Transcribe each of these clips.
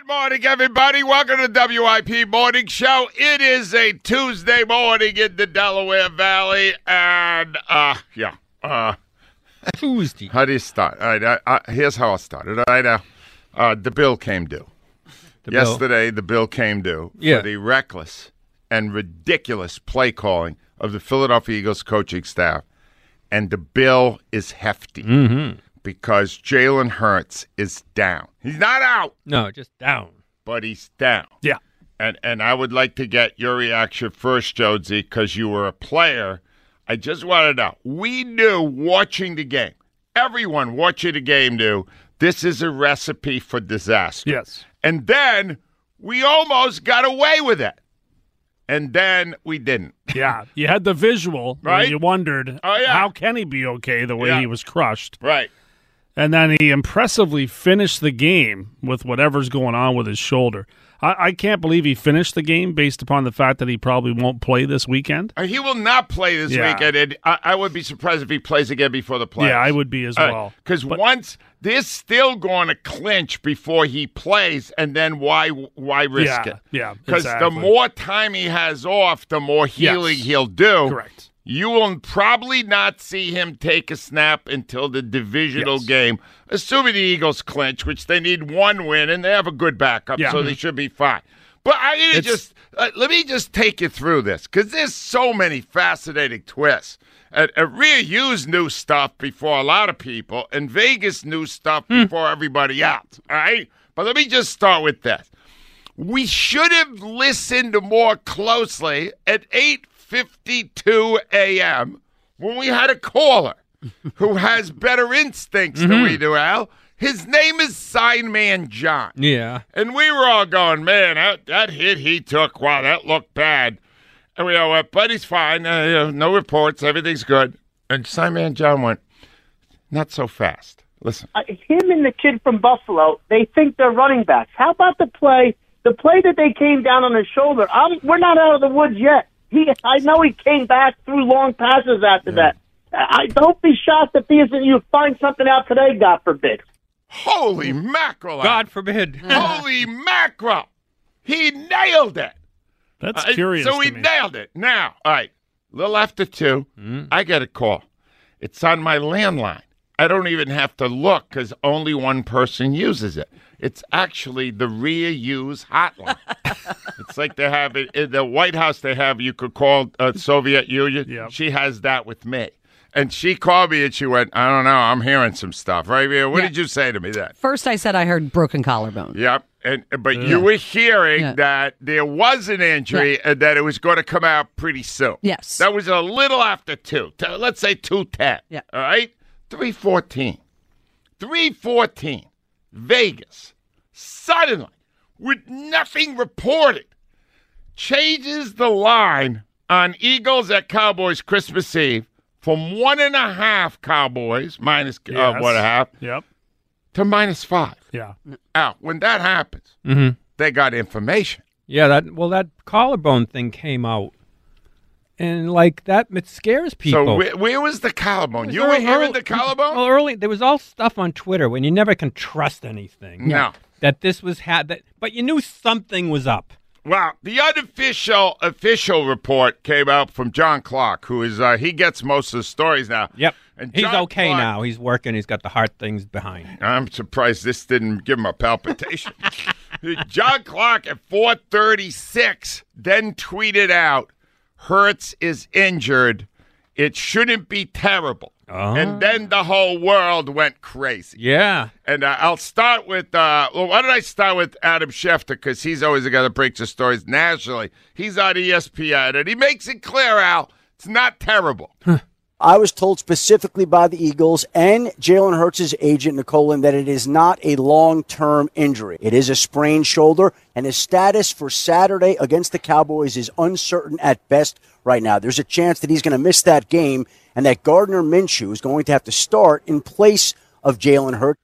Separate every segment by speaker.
Speaker 1: Good morning, everybody. Welcome to the WIP Morning Show. It is a Tuesday morning in the Delaware Valley, and uh, yeah, uh,
Speaker 2: Tuesday.
Speaker 1: how do you start? All right, uh, uh, here's how I started. All right, uh, uh, the bill came due
Speaker 2: The bill.
Speaker 1: yesterday. The bill came due
Speaker 2: Yeah.
Speaker 1: for the reckless and ridiculous play calling of the Philadelphia Eagles coaching staff, and the bill is hefty
Speaker 2: Mm-hmm.
Speaker 1: Because Jalen Hurts is down. He's not out,
Speaker 2: No, just down.
Speaker 1: but he's down.
Speaker 2: Yeah.
Speaker 1: And and I would like to get your reaction first, Jonesy, because you were a player. I just want to know. We knew watching the game. Everyone watching the game knew this is a recipe for disaster.
Speaker 3: Yes.
Speaker 1: And then we almost got away with it. And then we didn't.
Speaker 3: Yeah. You had the visual
Speaker 1: Right?
Speaker 3: you wondered
Speaker 1: Oh, yeah.
Speaker 3: how can he be okay the way
Speaker 1: Yeah.
Speaker 3: he was crushed.
Speaker 1: Right.
Speaker 3: And then he impressively finished the game with whatever's going on with his shoulder. I, I can't believe he finished the game based upon the fact that he probably won't play this weekend.
Speaker 1: Uh, He will not play this
Speaker 3: Yeah.
Speaker 1: weekend. And I, I would be surprised if he plays again before the playoffs.
Speaker 3: Yeah, I would be as well.
Speaker 1: Because once they're still going to clinch before he plays, and then why why risk
Speaker 3: Yeah,
Speaker 1: it?
Speaker 3: yeah,
Speaker 1: Because
Speaker 3: exactly.
Speaker 1: the more time he has off, the more healing
Speaker 3: Yes.
Speaker 1: he'll do.
Speaker 3: Correct.
Speaker 1: You will probably not see him take a snap until the divisional
Speaker 3: Yes.
Speaker 1: game, assuming the Eagles clinch, which they need one win, and they have a good backup,
Speaker 3: Yeah.
Speaker 1: so they should be fine. But I need to
Speaker 3: It's-
Speaker 1: just uh, let me just take you through this because there's so many fascinating twists. And uh, Rhea Hughes knew stuff before a lot of people, and Vegas knew stuff before everybody else. All right, but let me just start with this. We should have listened more closely at 8:52 a.m. when we had a caller who has better instincts than we do, Al. His name is Sign Man John.
Speaker 2: Yeah.
Speaker 1: And we were all going, man, that, that hit he took, wow, that looked bad. And we all went, but he's fine. Uh, no reports. Everything's good. And Sign Man John went, not so fast. Listen.
Speaker 4: uh, him and the kid from Buffalo, they think they're running backs. How about the play? The play that they came down on his shoulder. I'm, we're not out of the woods yet. He, I know he came back through long passes after that. I don't be shocked if he isn't. you find something out today. God forbid.
Speaker 1: Holy mackerel.
Speaker 2: God forbid.
Speaker 1: Holy mackerel. He nailed it.
Speaker 3: That's
Speaker 1: Uh,
Speaker 3: curious.
Speaker 1: So
Speaker 3: to
Speaker 1: he
Speaker 3: me.
Speaker 1: nailed it. Now, all right, a little after 2 I get a call. It's on my landline. I don't even have to look because only one person uses it. It's actually the Hughes hotline. it's like they have it in the White House. They have you could call uh, Soviet Union.
Speaker 3: Yep.
Speaker 1: She has that with me. And she called me and she went, I don't know. I'm hearing some stuff. Right, Rhea? What
Speaker 5: Yeah.
Speaker 1: did you say to me then?
Speaker 5: First, I said I heard broken collarbone.
Speaker 1: Yep. And but you were hearing
Speaker 5: Yeah.
Speaker 1: that there was an injury and that it was going to come out pretty soon.
Speaker 5: Yes.
Speaker 1: That was a little after two. T- Let's say two ten.
Speaker 5: Yeah.
Speaker 1: All right. Three fourteen. Three fourteen. Vegas suddenly, with nothing reported, changes the line on Eagles at Cowboys Christmas Eve from one and a half Cowboys minus uh,
Speaker 3: Yes.
Speaker 1: one and a half
Speaker 3: Yep.
Speaker 1: to minus five.
Speaker 3: Yeah.
Speaker 1: Out when that happens,
Speaker 2: mm-hmm.
Speaker 1: they got information.
Speaker 2: Yeah, that well that collarbone thing came out. And like that it scares people.
Speaker 1: So where, where was the collarbone?
Speaker 2: It
Speaker 1: You were hearing the collarbone?
Speaker 2: Well, early there was all stuff on Twitter when you never can trust anything.
Speaker 1: No.
Speaker 2: That this was had that but you knew something was up.
Speaker 1: Well, the unofficial official report came out from John Clark, who is uh, he gets most of the stories now.
Speaker 2: Yep.
Speaker 1: And
Speaker 2: he's
Speaker 1: John
Speaker 2: okay
Speaker 1: Clark-
Speaker 2: now. He's working. He's got the heart things behind.
Speaker 1: I'm surprised this didn't give him a palpitation. John Clark at 436 then tweeted out, Hurts is injured. It shouldn't be terrible.
Speaker 2: Oh.
Speaker 1: And then the whole world went crazy.
Speaker 2: Yeah.
Speaker 1: And uh, I'll start with, uh, well, why don't I start with Adam Schefter? Because he's always the guy that breaks the stories nationally. He's on ESPN, and he makes it clear, Al, it's not terrible.
Speaker 6: I was told specifically by the Eagles and Jalen Hurts' agent, Nicole Lynn, that it is not a long term injury. It is a sprained shoulder, and his status for Saturday against the Cowboys is uncertain at best right now. There's a chance that he's going to miss that game and that Gardner Minshew is going to have to start in place of Jalen Hurts.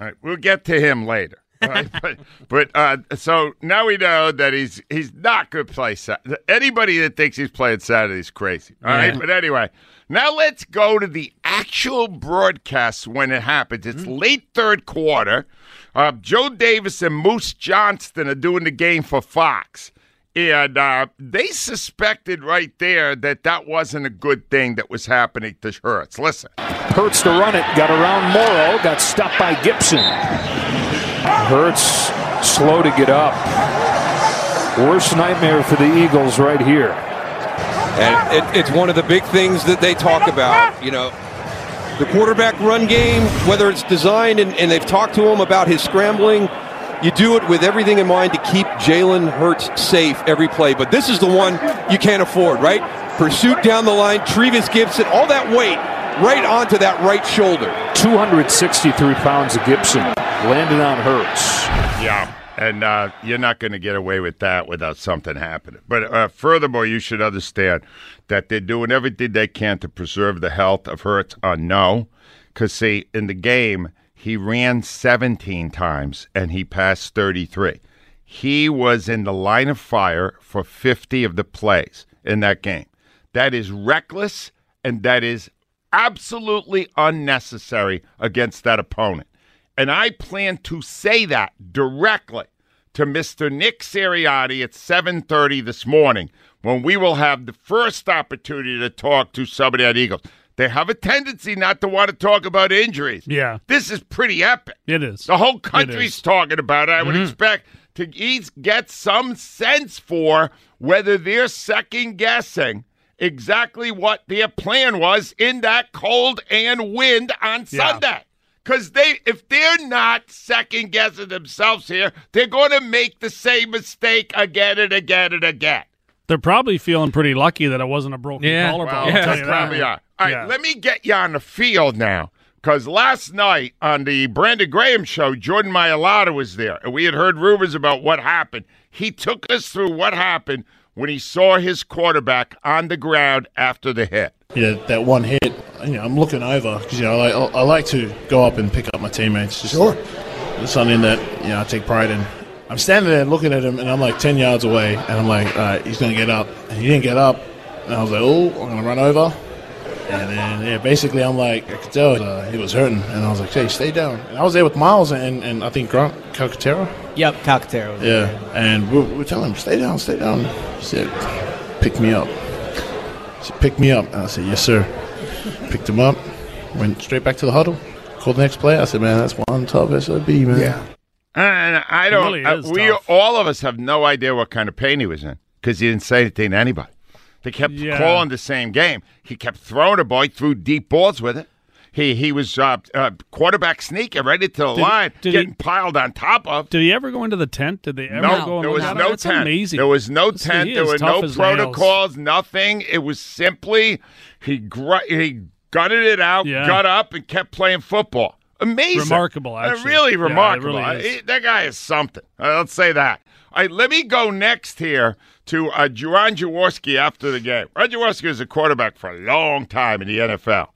Speaker 1: All right, we'll get to him later. right? But, but uh, so now we know that he's he's not going to play Saturday. Anybody that thinks he's playing Saturday is crazy. All right.
Speaker 2: Yeah.
Speaker 1: But anyway, now let's go to the actual broadcast when it happens. It's late third quarter. Uh, Joe Davis and Moose Johnston are doing the game for Fox. And uh, they suspected right there that that wasn't a good thing that was happening to Hurts. Listen.
Speaker 7: Hurts to run it, got around Morrow, got stopped by Gibson. Hurts slow to get up. Worst nightmare for the Eagles right here.
Speaker 8: And it, it's one of the big things that they talk about. You know, the quarterback run game, whether it's designed and, and they've talked to him about his scrambling, you do it with everything in mind to keep Jalen Hurts safe every play. But this is the one you can't afford, right? Pursuit down the line, Trevis Gibson, all that weight right onto that right shoulder.
Speaker 7: 263 pounds of Gibson landed on Hurts.
Speaker 1: Yeah. And uh, you're not going to get away with that without something happening. But uh, furthermore, you should understand that they're doing everything they can to preserve the health of Hurts. Uh, no, because see, in the game, he ran 17 times and he passed 33. He was in the line of fire for 50 of the plays in that game. That is reckless and that is absolutely unnecessary against that opponent. And I plan to say that directly to Mr. Nick Sirianni at 7:30 this morning when we will have the first opportunity to talk to somebody at Eagles. They have a tendency not to want to talk about injuries.
Speaker 3: Yeah.
Speaker 1: This is pretty epic.
Speaker 3: It is.
Speaker 1: The whole country's talking about it. I would mm-hmm. expect to each get some sense for whether they're second guessing exactly what their plan was in that cold and wind on
Speaker 3: Yeah.
Speaker 1: Sunday. Because they, if they're not second guessing themselves here, they're going to make the same mistake again and again and again.
Speaker 3: They're probably feeling pretty lucky that it wasn't a broken
Speaker 2: Yeah.
Speaker 3: collarbone.
Speaker 1: Well,
Speaker 2: Yeah.
Speaker 3: tell
Speaker 1: they probably are. All right,
Speaker 3: Yeah.
Speaker 1: let me get you on the field now. Because last night on the Brandon Graham show, Jordan Mailata was there, and we had heard rumors about what happened. He took us through what happened when he saw his quarterback on the ground after the hit.
Speaker 9: yeah, that one hit, you know, I'm looking over because you know I like, I like to go up and pick up my teammates. Just sure, it's something that you know I take pride in. I'm standing there looking at him, and I'm like ten yards away, and I'm like, all right, he's gonna get up, and he didn't get up, and I was like, oh, I'm gonna run over, and then yeah, basically I'm like, I could tell uh, he was hurting, and I was like, hey, stay down, and I was there with Miles and, and I think Grant Calcaterra.
Speaker 10: Yep, Calcaterra. was
Speaker 9: Yeah,
Speaker 10: there.
Speaker 9: and we we telling him, stay down, stay down. He said, pick me up. He said, pick me up. And I said, yes, sir. Picked him up, went straight back to the huddle, called the next play. I said, man, that's one tough SOB, man. Yeah.
Speaker 1: And I don't.
Speaker 3: really
Speaker 1: uh, we
Speaker 3: tough.
Speaker 1: all of us have no idea what kind of pain he was in because he didn't say anything to anybody. They kept
Speaker 3: Yeah.
Speaker 1: calling the same game. He kept throwing a ball, he threw deep balls with it. He he was uh, uh, quarterback sneaking right into the
Speaker 3: Did-
Speaker 1: line,
Speaker 3: did he-
Speaker 1: getting piled on top of.
Speaker 3: Did he ever go into the tent? Did they ever
Speaker 1: No,
Speaker 3: go and
Speaker 1: there was no
Speaker 3: it? That's
Speaker 1: tent.
Speaker 3: amazing.
Speaker 1: There was no
Speaker 3: See,
Speaker 1: tent.
Speaker 3: he
Speaker 1: There
Speaker 3: is
Speaker 1: were no
Speaker 3: as nails.
Speaker 1: protocols. Nothing. It was simply he gr- he gutted it out,
Speaker 3: Yeah.
Speaker 1: got up, and kept playing football. Amazing,
Speaker 3: Remarkable,
Speaker 1: Uh,
Speaker 3: actually.
Speaker 1: really
Speaker 3: Yeah,
Speaker 1: remarkable.
Speaker 3: really
Speaker 1: Uh,
Speaker 3: is.
Speaker 1: he- that guy is something. Uh, let's say that. All right, let me go next here to uh, Juran Jaworski after the game. Ron Jaworski was a quarterback for a long time in the NFL.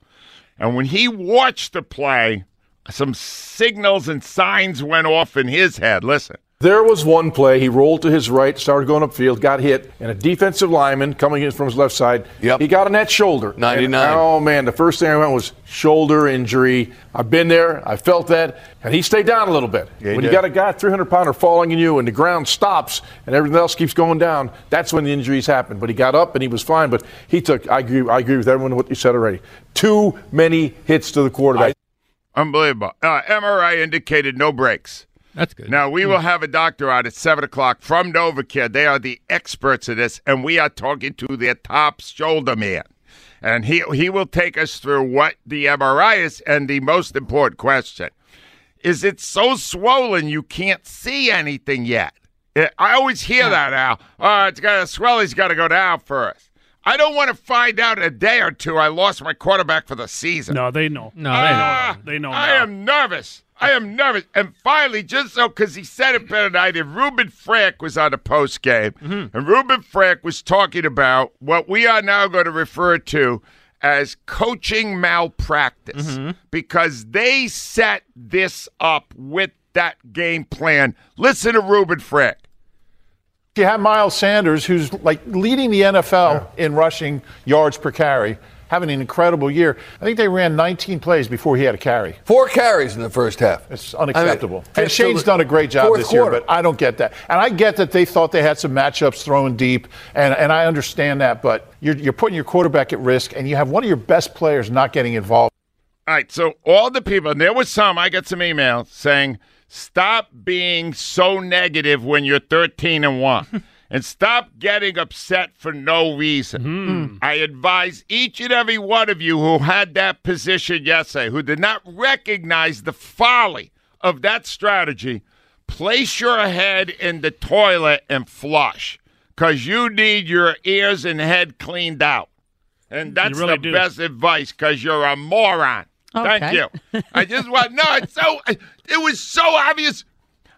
Speaker 1: And when he watched the play, some signals and signs went off in his head. Listen.
Speaker 11: There was one play. He rolled to his right, started going upfield, got hit, and a defensive lineman coming in from his left side.
Speaker 8: Yep.
Speaker 11: He got on that shoulder.
Speaker 8: 99.
Speaker 11: And, oh man, the first thing I went was shoulder injury. I've been there. I felt that, and he stayed down a little bit.
Speaker 1: Yeah, he
Speaker 11: when you got a guy 300 pounder falling in you, and the ground stops, and everything else keeps going down, that's when the injuries happen. But he got up and he was fine. But he took. I agree. I agree with everyone what you said already. Too many hits to the quarterback.
Speaker 1: Unbelievable. Uh, MRI indicated no breaks.
Speaker 2: That's good.
Speaker 1: Now, we will have a doctor out at 7 o'clock from NovaCare. They are the experts in this, and we are talking to their top shoulder man. And he, he will take us through what the MRI is and the most important question. Is it so swollen you can't see anything yet? Eh, I always hear that, Al. Oh, it's got to swell. He's got to go down first. I don't want to find out in a day or two I lost my quarterback for the season.
Speaker 3: No, they know.
Speaker 2: No,
Speaker 1: Ah,
Speaker 3: They know
Speaker 1: I
Speaker 3: now.
Speaker 1: am nervous. I am nervous. And finally, just so because he said it better than I did, Ruben Frank was on the post game,
Speaker 3: Mm-hmm.
Speaker 1: and Ruben Frank was talking about what we are now going to refer to as coaching malpractice
Speaker 3: Mm-hmm.
Speaker 1: because they set this up with that game plan. Listen to Ruben Frank.
Speaker 11: You have Miles Sanders, who's like leading the NFL in rushing yards per carry, having an incredible year. I think they ran 19 plays before he had a carry.
Speaker 10: Four carries in the first half.
Speaker 11: It's unacceptable.
Speaker 10: I mean,
Speaker 11: and Shane's done a great job
Speaker 10: fourth
Speaker 11: this year, but I don't get that. And I get that they thought they had some matchups throwing deep, and, and I understand that, but you're, you're putting your quarterback at risk, and you have one of your best players not getting involved.
Speaker 1: All right, so all the people, and there was some, I got some emails saying, stop being so negative when you're 13 and 1 and stop getting upset for no reason. Hmm. I advise each and every one of you who had that position yesterday, who did not recognize the folly of that strategy, place your head in the toilet and flush because you need your ears and head cleaned out. And that's
Speaker 3: really
Speaker 1: the
Speaker 3: do.
Speaker 1: best advice because you're a moron. Thank you. I just want no. It's so. It was so obvious.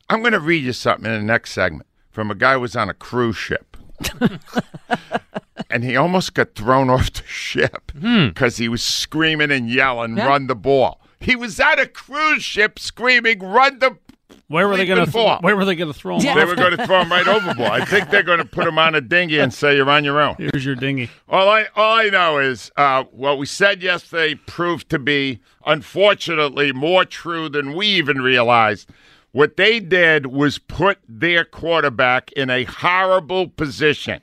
Speaker 1: I'm going to read you something in the next segment from a guy who was on a cruise ship, and he almost got thrown off the ship hmm. because he was screaming and yelling,
Speaker 5: Yeah.
Speaker 1: "Run the ball!" He was at a cruise ship screaming, "Run the!"
Speaker 3: Where were they going to?
Speaker 1: Ball.
Speaker 3: Where were they going to throw him?
Speaker 5: Yeah.
Speaker 1: They were going to throw him right overboard. I think they're going to put him on a dinghy and say, "You're on your own."
Speaker 3: Here's your dinghy.
Speaker 1: All I all I know is uh, what we said yesterday proved to be, unfortunately, more true than we even realized. What they did was put their quarterback in a horrible position.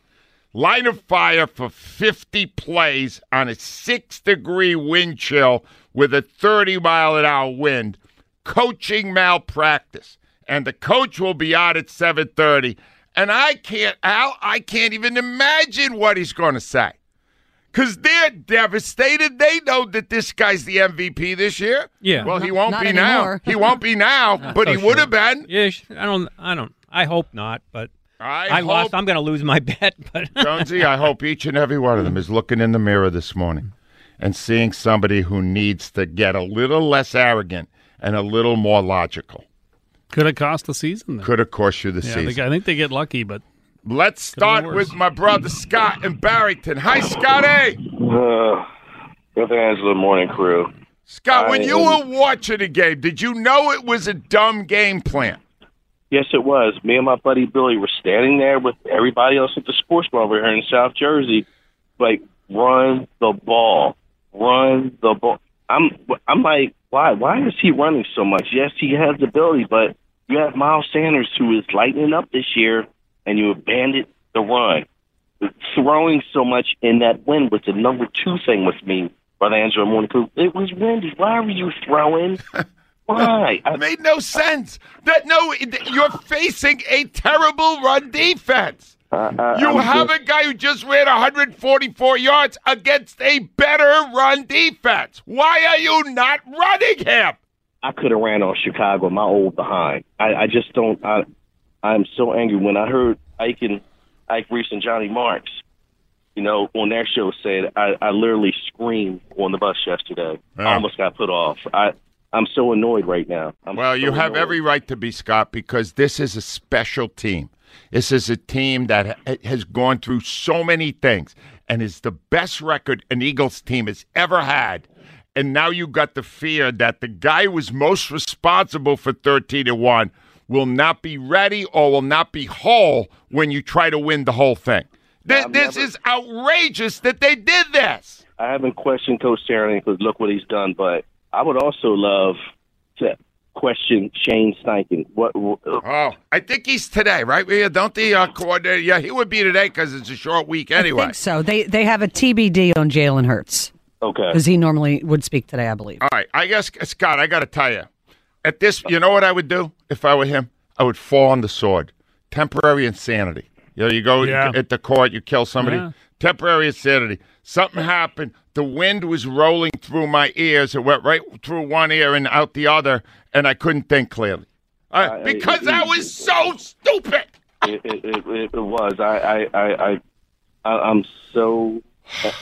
Speaker 1: Line of fire for 50 plays on a six degree wind chill with a 30 mile an hour wind. Coaching malpractice. And the coach will be out at 7:30. And I can't Al, I can't even imagine what he's going to say. Cuz they're devastated. They know that this guy's the MVP this year.
Speaker 2: Yeah.
Speaker 1: Well, he won't
Speaker 5: not
Speaker 1: be
Speaker 5: anymore.
Speaker 1: now. He won't be now, but he oh,
Speaker 2: so
Speaker 1: would
Speaker 2: sure.
Speaker 1: have been.
Speaker 2: Yeah, I don't. I don't. I hope not. But
Speaker 1: I,
Speaker 2: I, lost. I'm going to lose my bet. But
Speaker 1: Jonesy, I hope each and every one of them is looking in the mirror this morning and seeing somebody who needs to get a little less arrogant and a little more logical.
Speaker 3: Could have cost the season. Then.
Speaker 1: Could have cost you the
Speaker 3: Yeah,
Speaker 1: season.
Speaker 3: think, I think they get lucky, but
Speaker 1: Let's start with my brother Scott in Barrington. Hi, Scotty.
Speaker 12: Uh, good Angelo morning crew.
Speaker 1: Scott, when you were watching the game, did you know it was a dumb game plan?
Speaker 12: Yes, it was. Me and my buddy Billy were standing there with everybody else at the sports bar over here in South Jersey, like run the ball, run the ball. I'm I'm like, why? Why is he running so much? Yes, he has the ability, but you have Miles Sanders who is lightening up this year, and you abandoned the run. Throwing so much in that wind was the number two thing with me, Brother Angelo Crew. It was windy. Why were you throwing? Why?
Speaker 1: It made no sense. That no, you're facing a terrible run defense.
Speaker 12: I,
Speaker 1: You
Speaker 12: I'm
Speaker 1: have
Speaker 12: just-
Speaker 1: a guy who just ran 144 yards against a better run defense. Why are you not running him?
Speaker 12: I could have ran on Chicago, my old behind. I, I just don't. I, I'm so angry when I heard Ike and Ike Reese and Johnny Marks, you know, on their show said I, I literally screamed on the bus yesterday. I almost got put off. I I'm so annoyed right now. I'm
Speaker 1: Well, you
Speaker 12: so
Speaker 1: have
Speaker 12: annoyed.
Speaker 1: every right to be, Scott, because this is a special team. This is a team that has gone through so many things and is the best record an Eagles team has ever had. And now you got the fear that the guy who was most responsible for 13 to 1 will not be ready or will not be whole when you try to win the whole thing. This is outrageous that they did this.
Speaker 12: I haven't questioned Coach Sirianni because look what he's done, but I would also love to question Shane Steichen. What? what
Speaker 1: Oh, I think he's today, right? Yeah, Don't the uh, coordinator? Yeah, he would be today because it's a short week anyway.
Speaker 5: I think so. They they have a TBD on Jalen Hurts
Speaker 12: okay.
Speaker 5: because he normally would speak today, I believe.
Speaker 1: All right, I guess Scott, I got to tell you, at this, you know what I would do if I were him? I would fall on the sword. Temporary insanity. You know, you go
Speaker 3: Yeah.
Speaker 1: at the court, you kill somebody.
Speaker 3: Yeah.
Speaker 1: Temporary insanity. Something happened. The wind was rolling through my ears. It went right through one ear and out the other, and I couldn't think clearly. Uh,
Speaker 12: I-
Speaker 1: because
Speaker 12: I-
Speaker 1: I was so stupid.
Speaker 12: it, it, it, it, was. I, I, I, I, I'm so.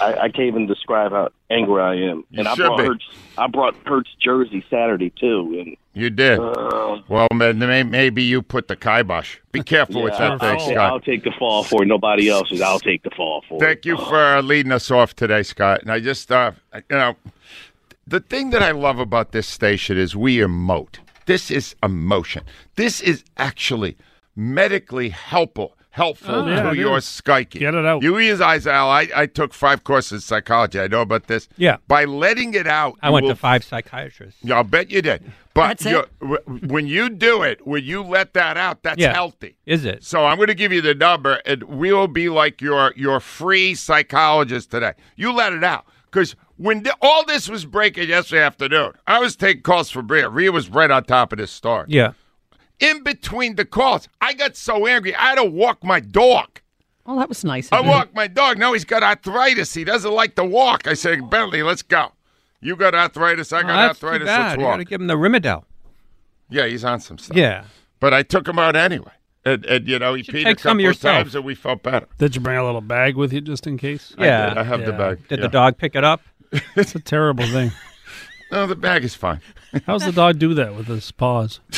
Speaker 12: I, I can't even describe how angry I am.
Speaker 1: You
Speaker 12: and I brought
Speaker 1: be.
Speaker 12: Hurts. I brought Hurts jersey Saturday too, and
Speaker 1: You did.
Speaker 12: uh,
Speaker 1: well, man, maybe you put the kibosh. Be careful with that thing, Scott.
Speaker 12: I'll take the fall for it. Nobody else is. I'll take the fall for it.
Speaker 1: Thank you for leading us off today, Scott. And I just, uh, you know, the thing that I love about this station is we emote. This is emotion. This is actually medically helpful. Helpful
Speaker 3: Oh, yeah,
Speaker 1: to your
Speaker 3: is.
Speaker 1: psyche.
Speaker 3: Get it out.
Speaker 1: You realize, Al, I, I took five courses in psychology. I know about this.
Speaker 2: Yeah.
Speaker 1: By letting it out,
Speaker 2: I went
Speaker 1: will
Speaker 2: to five psychiatrists.
Speaker 1: yeah, I'll bet you did. But
Speaker 5: That's it?
Speaker 1: when you do it, when you let that out, that's
Speaker 2: Yeah.
Speaker 1: healthy.
Speaker 2: Is it?
Speaker 1: So I'm going to give you the number, and we'll be like your your free psychologist today. You let it out because when th- all this was breaking yesterday afternoon, I was taking calls for Rhea. Rhea was right on top of this story.
Speaker 2: Yeah.
Speaker 1: In between the calls, I got so angry I had to walk my dog.
Speaker 5: Oh, that was nice.
Speaker 1: I
Speaker 5: of you.
Speaker 1: walk my dog. Now he's got arthritis. He doesn't like to walk. I said, Bentley, let's go. You got arthritis. I
Speaker 2: Oh,
Speaker 1: got
Speaker 2: that's too
Speaker 1: arthritis. Let's
Speaker 2: You
Speaker 1: walk.
Speaker 2: got to give him the Rimadyl.
Speaker 1: Yeah, he's on some stuff.
Speaker 2: Yeah.
Speaker 1: But I took him out anyway. And, and you know, he
Speaker 2: should
Speaker 1: peed
Speaker 2: take
Speaker 1: a
Speaker 2: some
Speaker 1: couple of
Speaker 2: yourself.
Speaker 1: times and we felt better.
Speaker 3: Did you bring a little bag with you just in case?
Speaker 1: I
Speaker 2: Yeah.
Speaker 1: did. I have the bag.
Speaker 2: Did
Speaker 1: Yeah.
Speaker 2: the dog pick it up?
Speaker 3: It's a terrible thing.
Speaker 1: No, the bag is fine.
Speaker 3: How's the dog do that with his paws?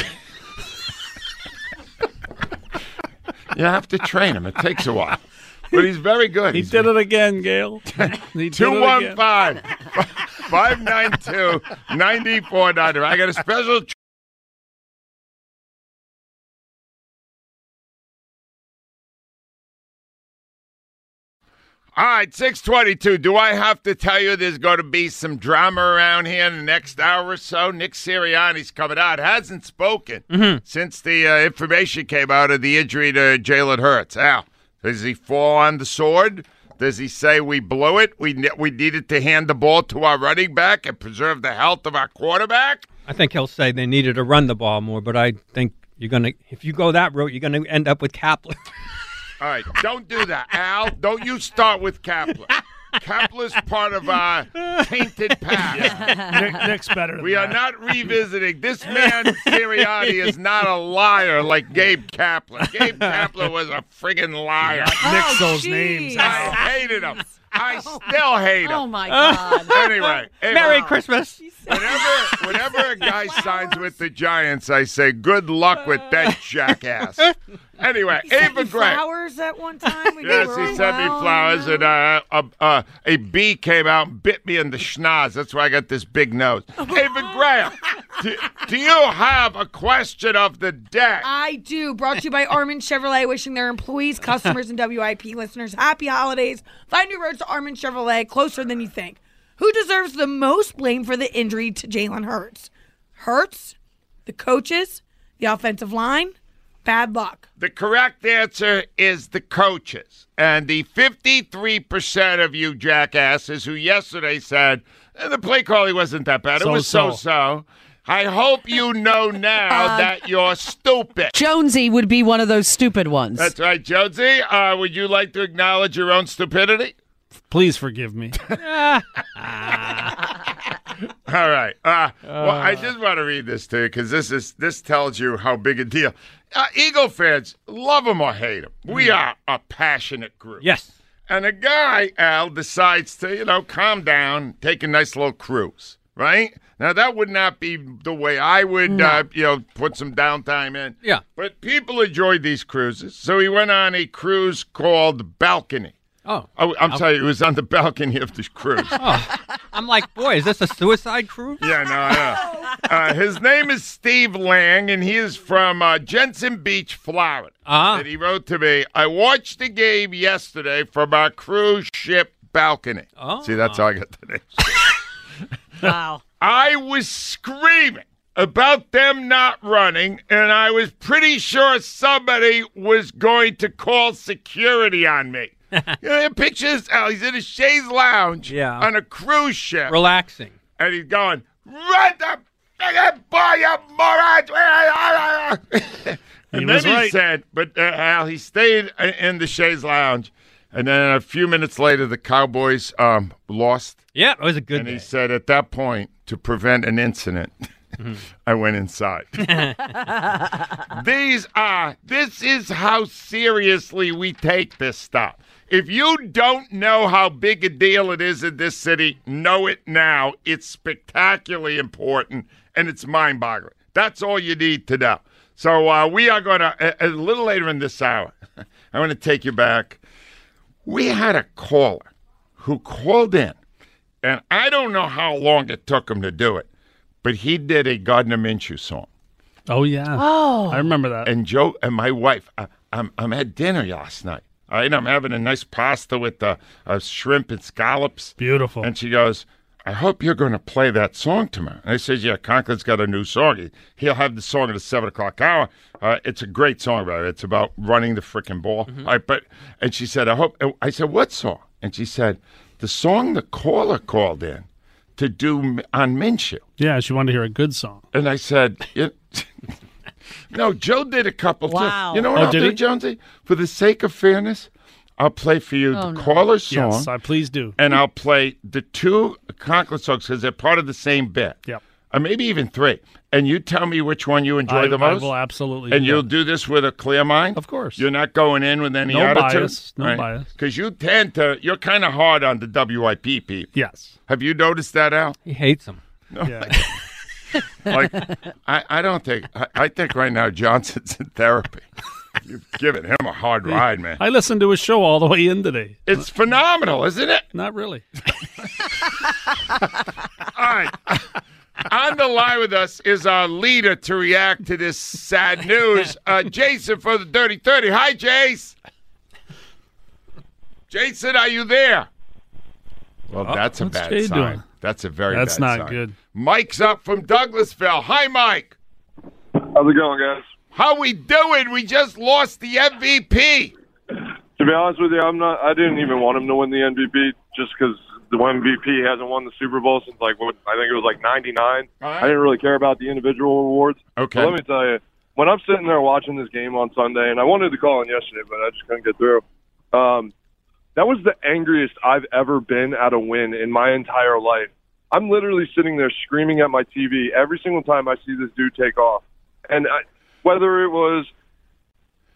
Speaker 1: You have to train him. It takes a while. But he's very good.
Speaker 3: He
Speaker 1: He's
Speaker 3: did it again, Gail. He did
Speaker 1: 215 592 9490. I got a special. All right, 622. Do I have to tell you there's going to be some drama around here in the next hour or so? Nick Sirianni's coming out. Hasn't spoken since the uh, information came out of the injury to Jalen Hurts. Al, does he fall on the sword? Does he say we blew it? We ne- we needed to hand the ball to our running back and preserve the health of our quarterback?
Speaker 2: I think he'll say they needed to run the ball more, but I think you're going to, if you go that route, you're going to end up with Kapler.
Speaker 1: All right, don't do that, Al. Don't you start with Kapler. Kapler's part of our tainted past.
Speaker 3: Nick, Nick's better. Than
Speaker 1: We are
Speaker 3: that.
Speaker 1: not revisiting. This man, Sirianni, is not a liar like Gabe Kapler. Gabe Kapler was a friggin' liar.
Speaker 3: Nix oh, those
Speaker 5: jeez.
Speaker 3: names.
Speaker 1: I hated him. I still hate him.
Speaker 5: Oh my God.
Speaker 1: Anyway, hey,
Speaker 2: Merry Christmas.
Speaker 1: Whenever, whenever a guy signs with the Giants, I say, "Good luck with that jackass." Anyway,
Speaker 13: He sent
Speaker 1: Ava
Speaker 13: you
Speaker 1: Gray.
Speaker 13: flowers at one time. when you
Speaker 1: Yes,
Speaker 13: were
Speaker 1: he sent me
Speaker 13: around,
Speaker 1: flowers,
Speaker 13: you
Speaker 1: and uh, a, uh, a bee came out and bit me in the schnoz. That's why I got this big nose. Ava Graham, do, do you have a question of the day?
Speaker 13: I do. Brought to you by Armin Chevrolet, wishing their employees, customers, and WIP listeners happy holidays. Find new roads to Armin Chevrolet closer than you think. Who deserves the most blame for the injury to Jalen Hurts? Hurts, the coaches, the offensive line, bad luck.
Speaker 1: The correct answer is the coaches. And the 53% of you jackasses who yesterday said "Eh, the play calling wasn't that bad, it was so
Speaker 3: So-so.
Speaker 1: I hope you know now that you're stupid.
Speaker 5: Jonesy would be one of those stupid ones.
Speaker 1: That's right, Jonesy. Uh, would you like to acknowledge your own stupidity?
Speaker 3: Please forgive me.
Speaker 1: All right. Uh, well, I just want to read this to you because this is this tells you how big a deal. Uh, Eagle fans, love him or hate him, we are a passionate group.
Speaker 2: Yes.
Speaker 1: And a guy, Al, decides to, you know, calm down, take a nice little cruise, right? Now, that would not be the way I would, uh, you know, put some downtime in.
Speaker 2: Yeah.
Speaker 1: But people enjoyed these cruises. So he went on a cruise called Balcony.
Speaker 2: Oh.
Speaker 1: Oh, I'm sorry, it was on the balcony of the cruise.
Speaker 2: I'm like, boy, is this a suicide cruise?
Speaker 1: Yeah, no, I know. Uh, his name is Steve Lang, and he is from uh, Jensen Beach, Florida.
Speaker 2: Ah.
Speaker 1: And he wrote to me, I watched the game yesterday from our cruise ship balcony.
Speaker 2: Oh.
Speaker 1: See, that's how I got the name.
Speaker 5: wow.
Speaker 1: I was screaming about them not running, and I was pretty sure somebody was going to call security on me. you know, pictures, Al, he's in a chaise lounge
Speaker 2: Yeah.
Speaker 1: on a cruise ship
Speaker 2: Relaxing.
Speaker 1: and he's going, run the friggin' ball, you morons! and
Speaker 3: He
Speaker 1: then
Speaker 3: was
Speaker 1: he
Speaker 3: right.
Speaker 1: said, but uh, Al, he stayed in the chaise lounge, and then a few minutes later, the Cowboys um, lost.
Speaker 2: Yeah, it was a good
Speaker 1: And he said, at that point, to prevent an incident, I went inside. These are, this is how seriously we take this stuff. If you don't know how big a deal it is in this city, know it now. It's spectacularly important and it's mind boggling. That's all you need to know. So uh, we are going to, a, a little later in this hour, I'm going to take you back. We had a caller who called in, and I don't know how long it took him to do it, but he did a Gardner Minshew song.
Speaker 3: Oh yeah.
Speaker 13: Oh.
Speaker 3: I remember that.
Speaker 1: And Joe and my wife, I, I'm I'm at dinner last night. All right, I'm having a nice pasta with uh, uh, shrimp and scallops.
Speaker 3: Beautiful.
Speaker 1: And she goes, I hope you're going to play that song tomorrow. And I said, Yeah, Conklin's got a new song. He- He'll have the song at the seven o'clock hour. Uh, it's a great song, brother. It's about running the freaking ball.
Speaker 3: Mm-hmm.
Speaker 1: All right, but and she said, I hope. I said, What song? And she said, The song the caller called in to do on Minshew.
Speaker 3: Yeah, she wanted to hear a good song.
Speaker 1: And I said, "Yeah." No, Joe did a couple
Speaker 3: Wow.
Speaker 1: too. You know what
Speaker 3: Oh,
Speaker 1: I'll do,
Speaker 3: he?
Speaker 1: Jonesy? For the sake of fairness, I'll play for you
Speaker 3: Oh,
Speaker 1: the
Speaker 3: no.
Speaker 1: caller's song.
Speaker 3: Yes, I please do.
Speaker 1: And I'll play the two Conklin songs because they're part of the same bit.
Speaker 3: Yep.
Speaker 1: Or maybe even three. And you tell me which one you enjoy
Speaker 3: I-
Speaker 1: the
Speaker 3: I
Speaker 1: most.
Speaker 3: will absolutely
Speaker 1: And
Speaker 3: do
Speaker 1: you'll
Speaker 3: that.
Speaker 1: do this with a clear mind?
Speaker 3: Of course.
Speaker 1: You're not going in with any
Speaker 3: No
Speaker 1: attitude?
Speaker 3: bias, no bias.
Speaker 1: Because you tend to, you're kind of hard on the WIP people.
Speaker 3: Yes.
Speaker 1: Have you noticed that, Al?
Speaker 2: He hates them.
Speaker 3: Yeah.
Speaker 1: like I, I don't think I, I think right now Johnson's in therapy. You've given him a hard ride, man.
Speaker 3: I listened to his show all the way in today.
Speaker 1: It's phenomenal, isn't it?
Speaker 3: Not really.
Speaker 1: All right. On the line with us is our leader to react to this sad news, uh, Jason for the Dirty 30. Hi, Jace. Jason, are you there? Well,
Speaker 3: Oh,
Speaker 1: that's a bad sign.
Speaker 3: doing?
Speaker 1: That's a very bad sign.
Speaker 3: That's not
Speaker 1: sign.
Speaker 3: good.
Speaker 1: Mike's up from Douglasville. Hi, Mike.
Speaker 14: How's it going, guys?
Speaker 1: How we doing? We just lost the MVP.
Speaker 14: To be honest with you, I'm not. I didn't even want him to win the MVP just because the MVP hasn't won the Super Bowl since like what I think it was like '99. I didn't really care about the individual awards.
Speaker 1: Okay.
Speaker 14: But let me tell you, when I'm sitting there watching this game on Sunday, and I wanted to call in yesterday, but I just couldn't get through. Um, that was the angriest I've ever been at a win in my entire life. I'm literally sitting there screaming at my TV every single time I see this dude take off, and I, whether it was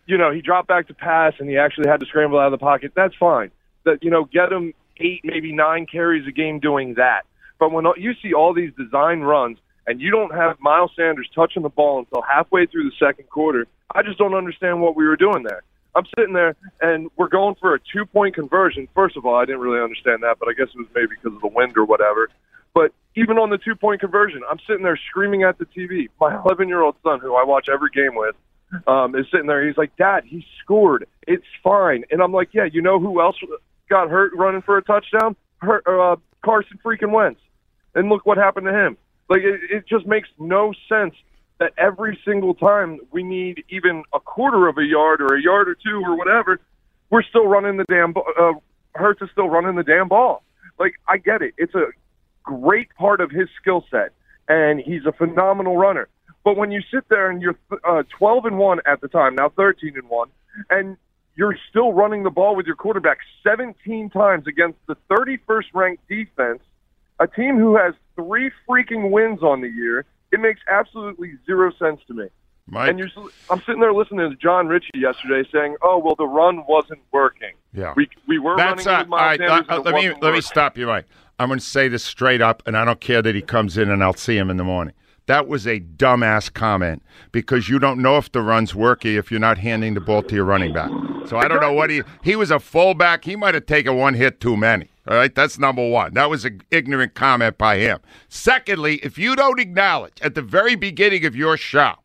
Speaker 14: you know, he dropped back to pass and he actually had to scramble out of the pocket. That's fine. That you know, get him eight, maybe nine carries a game doing that. But when you see all these design runs and you don't have Miles Sanders touching the ball until halfway through the second quarter, I just don't understand what we were doing there. I'm sitting there and we're going for a two point conversion. First of all, I didn't really understand that, but I guess it was maybe because of the wind or whatever. But even on the two point conversion, I'm sitting there screaming at the TV. My 11 year old son, who I watch every game with, um, is sitting there. He's like, Dad, he scored. It's fine. And I'm like, Yeah, you know who else got hurt running for a touchdown? Hurt, uh, Carson freaking Wentz. And look what happened to him. Like, it, it just makes no sense that every single time we need even a quarter of a yard or a yard or two or whatever, we're still running the damn. Uh, Hurts is still running the damn ball. Like, I get it. It's a great part of his skill set, and he's a phenomenal runner. But when you sit there and you're uh, 12 and one at the time, now 13 and one, and you're still running the ball with your quarterback 17 times against the 31st ranked defense, a team who has three freaking wins on the year, it makes absolutely zero sense to me.
Speaker 1: Mike?
Speaker 14: And you're, I'm sitting there listening to Jon Ritchie yesterday saying, "Oh well, the run wasn't working.
Speaker 1: Yeah.
Speaker 14: We we were
Speaker 1: That's
Speaker 14: running
Speaker 1: all right,
Speaker 14: Sanders, and it
Speaker 1: let me let me stop you, Mike. I'm going to say this straight up, and I don't care that he comes in and I'll see him in the morning. That was a dumbass comment because you don't know if the run's working if you're not handing the ball to your running back. So I don't know what he he was a fullback. He might have taken one hit too many. All right, that's number one. That was an ignorant comment by him. Secondly, if you don't acknowledge at the very beginning of your show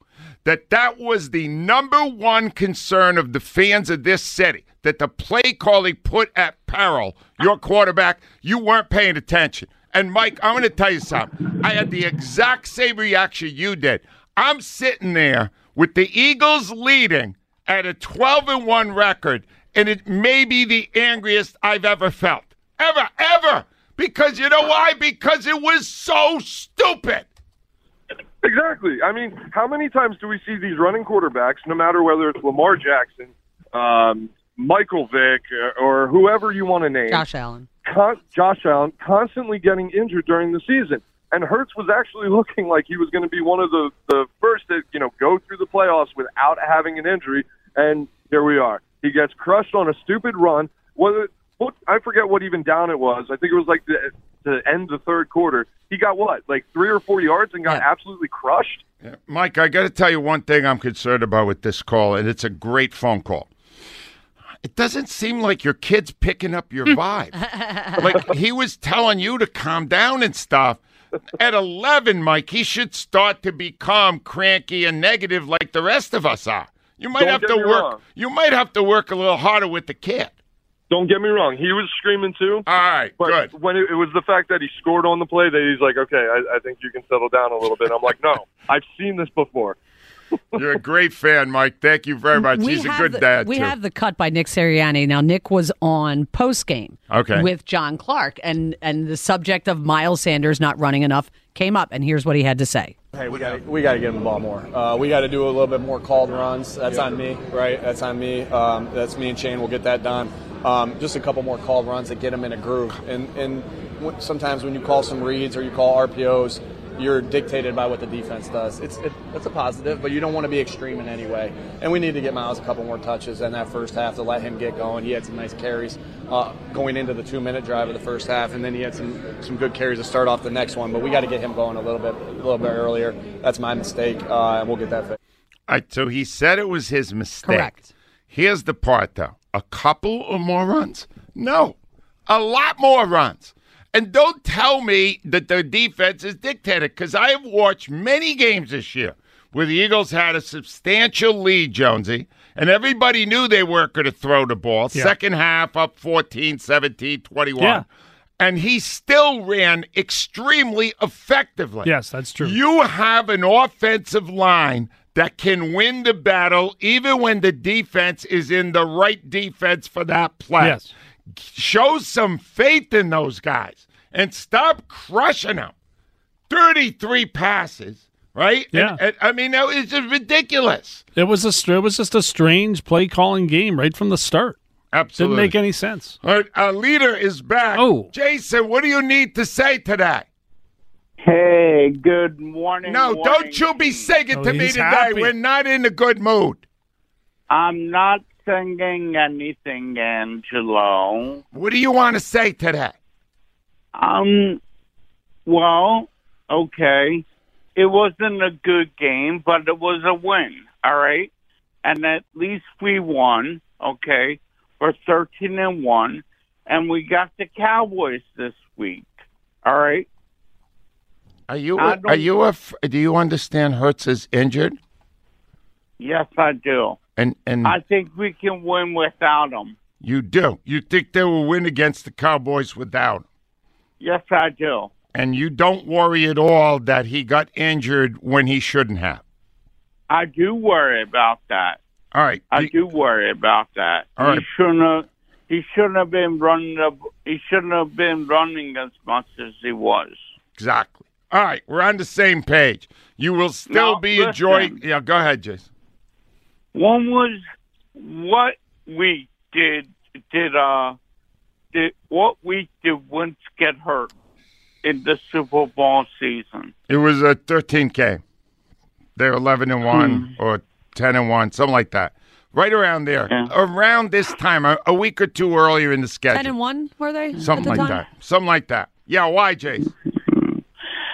Speaker 1: that that was the number one concern of the fans of this city, that the play calling put at peril your quarterback, you weren't paying attention. And Mike, I'm going to tell you something. I had the exact same reaction you did. I'm sitting there with the Eagles leading at a 12 and 1 record, and it may be the angriest I've ever felt. Ever, ever. Because you know why? Because it was so stupid.
Speaker 14: Exactly. I mean, how many times do we see these running quarterbacks, no matter whether it's Lamar Jackson, um, Michael Vick, or, or whoever you want to name,
Speaker 5: Josh Allen.
Speaker 14: con- Josh Allen, constantly getting injured during the season. And Hurts was actually looking like he was going to be one of the, the first to, you know, go through the playoffs without having an injury. And here we are. He gets crushed on a stupid run. Whether, what, I forget what even down it was. I think it was like the, the end the third quarter. He got what, like three or four yards and got absolutely crushed?
Speaker 1: Mike, I got to tell you one thing I'm concerned about with this call, and it's a great phone call. It doesn't seem like your kid's picking up your hmm. vibe. like he was telling you to calm down and stuff. at 11, Mike, he should start to become cranky and negative like the rest of us are. You might
Speaker 14: Don't
Speaker 1: have to work.
Speaker 14: wrong.
Speaker 1: You might have to work a little harder with the kid.
Speaker 14: Don't get me wrong. He was screaming too.
Speaker 1: All right,
Speaker 14: but
Speaker 1: good.
Speaker 14: when it, it was the fact that he scored on the play that he's like, okay, I, I think you can settle down a little bit. I'm like, no, I've seen this before.
Speaker 1: You're a great fan, Mike. Thank you very much.
Speaker 5: We
Speaker 1: He's a
Speaker 5: have
Speaker 1: good
Speaker 5: the,
Speaker 1: dad
Speaker 5: We
Speaker 1: too.
Speaker 5: have the cut by Nick Sirianni. Now Nick was on post game
Speaker 1: Okay.
Speaker 5: with John Clark, and and the subject of Miles Sanders not running enough came up, and here's what he had to say.
Speaker 15: Hey, we got we got to get him the ball more. Uh, we got to do a little bit more called runs. That's on me, right? That's on me. Um, that's me and Shane. We'll get that done. Um, just a couple more called runs that get him in a groove. And and w- sometimes when you call some reads or you call RPOs, you're dictated by what the defense does. It's it, it's a positive, but you don't want to be extreme in any way. And we need to get Miles a couple more touches in that first half to let him get going. He had some nice carries uh, going into the two minute drive of the first half, and then he had some some good carries to start off the next one. But we got to get him going a little bit a little bit earlier. That's my mistake, uh, and we'll get that fixed.
Speaker 1: All right, so he said it was his mistake.
Speaker 5: Correct.
Speaker 1: Here's the part, though: a couple or more runs? No, a lot more runs. And don't tell me that the defense is dictated, because I have watched many games this year where the Eagles had a substantial lead, Jonesy, and everybody knew they weren't going to throw the ball.
Speaker 3: Yeah.
Speaker 1: Second half up 14, 17, 21.
Speaker 3: Yeah.
Speaker 1: And he still ran extremely effectively.
Speaker 3: Yes, that's true.
Speaker 1: You have an offensive line that can win the battle even when the defense is in the right defense for that play.
Speaker 3: Yes.
Speaker 1: Show some faith in those guys and stop crushing them. 33 passes, right?
Speaker 3: Yeah.
Speaker 1: And- and, I mean, that was just ridiculous.
Speaker 3: It was a it was just a strange play calling game right from the start.
Speaker 1: Absolutely.
Speaker 3: Didn't make any sense.
Speaker 1: All right, our leader is back.
Speaker 3: Oh.
Speaker 1: Jason, what do you need to say today?
Speaker 16: Hey, good morning.
Speaker 1: No,
Speaker 16: morning.
Speaker 1: don't you be singing
Speaker 3: Oh,
Speaker 1: to me
Speaker 3: he's
Speaker 1: today.
Speaker 3: happy.
Speaker 1: We're not in a good mood.
Speaker 16: I'm not singing anything, Angelo.
Speaker 1: What do you want to say today?
Speaker 16: Um, well, okay. It wasn't a good game, but it was a win, all right? And at least we won, okay? We're 13 and 1, and we got the Cowboys this week, all right?
Speaker 1: Are you are you a do you understand Hurts is injured?
Speaker 16: Yes, I do.
Speaker 1: And and
Speaker 16: I think we can win without him.
Speaker 1: you do. You think they will win against the Cowboys without him.
Speaker 16: Yes, I do.
Speaker 1: And you don't worry at all that he got injured when he shouldn't have.
Speaker 16: I do worry about that.
Speaker 1: All right.
Speaker 16: I do worry about that.
Speaker 1: All
Speaker 16: he shouldn't have. He shouldn't have been running. The, he shouldn't have been running as much as he was.
Speaker 1: Exactly. All right, we're on the same page. You will still
Speaker 16: Now,
Speaker 1: be
Speaker 16: listen.
Speaker 1: enjoying. Yeah, go ahead, Jason.
Speaker 16: One was what we did did uh did what week did Wentz get hurt in the Super Bowl season?
Speaker 1: It was a 13K. They're 11 and 1 or 10 and 1, something like that. Right around there. Around this time, a, a week or two earlier in the schedule.
Speaker 5: Ten and one were they?
Speaker 1: Something
Speaker 5: the
Speaker 1: like
Speaker 5: time?
Speaker 1: that. Something like that. Yeah, why, Jason?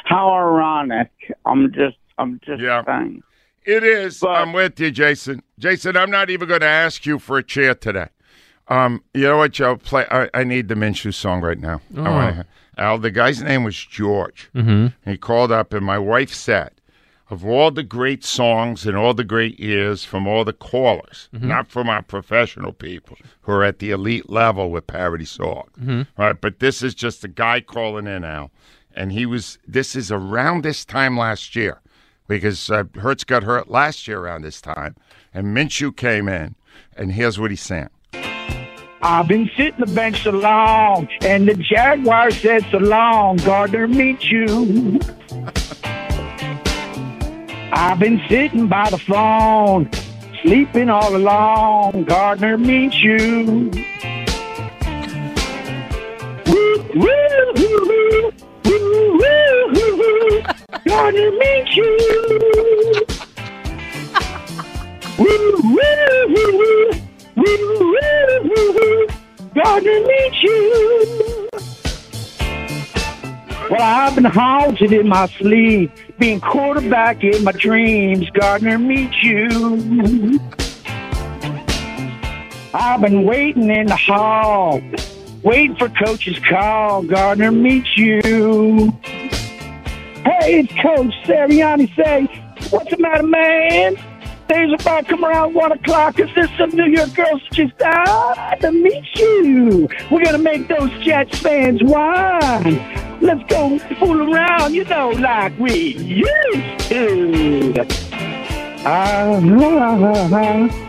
Speaker 16: How ironic! I'm just I'm just saying.
Speaker 1: It is. I'm with you, Jason. Jason, I'm not even going to ask you for a chair today. Um, you know what, Joe? Play. I, I need the Minshew song right now. I
Speaker 2: Oh.
Speaker 1: wanna- Al, the guy's name was George.
Speaker 2: Mhm.
Speaker 1: He called up, and my wife said, of all the great songs and all the great years from all the callers,
Speaker 2: Mhm.
Speaker 1: not from our professional people who are at the elite level with parody songs,
Speaker 2: Mhm.
Speaker 1: right? But this is just a guy calling in, Al, and he was. This is around this time last year, because uh, Hurts got hurt last year around this time, and Minshew came in, and here's what he sang.
Speaker 17: I've been sitting the bench so long, and the Jaguar said so long, Gardner meet you. I've been sitting by the phone, sleeping all along, Gardner meet you. Woo, woo, woo, woo, woo, woo, woo, Gardner meet you. Woo, woo, woo, woo. Woo, woo, woo, woo. Gardner meet you. Well, I've been haunted in my sleep, being quarterback in my dreams. Gardner meet you. I've been waiting in the hall, waiting for coach's call. Gardner meet you. Hey, it's Coach Sirianni. Say, what's the matter, man? Days about come around one o'clock. Is this some New York girls just died to meet you? We're gonna make those Jets fans whine. Let's go fool around, you know, like we used to. Ah, ah, ah, ah.